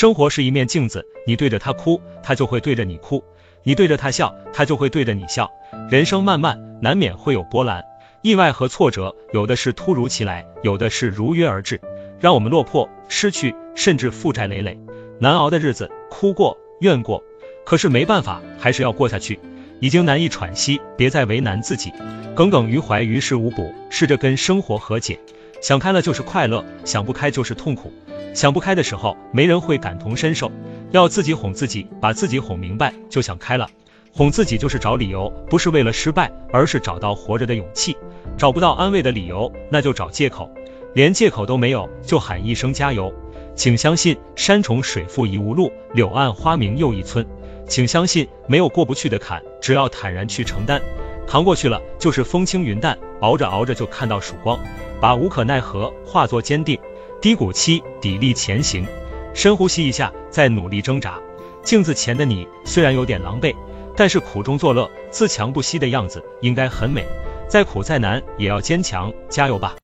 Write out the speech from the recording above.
生活是一面镜子，你对着它哭，它就会对着你哭；你对着它笑，它就会对着你笑。人生漫漫，难免会有波澜，意外和挫折，有的是突如其来，有的是如约而至，让我们落魄、失去，甚至负债累累。难熬的日子，哭过、怨过，可是没办法，还是要过下去。已经难以喘息，别再为难自己，耿耿于怀，于事无补，试着跟生活和解。想开了就是快乐，想不开就是痛苦。想不开的时候，没人会感同身受，要自己哄自己，把自己哄明白，就想开了。哄自己就是找理由，不是为了失败，而是找到活着的勇气。找不到安慰的理由，那就找借口，连借口都没有，就喊一声加油。请相信，山重水复疑无路，柳暗花明又一村。请相信，没有过不去的坎，只要坦然去承担，扛过去了就是风轻云淡，熬着熬着就看到曙光。把无可奈何化作坚定，低谷期砥砺前行。深呼吸一下，再努力挣扎。镜子前的你虽然有点狼狈，但是苦中作乐、自强不息的样子应该很美。再苦再难也要坚强，加油吧！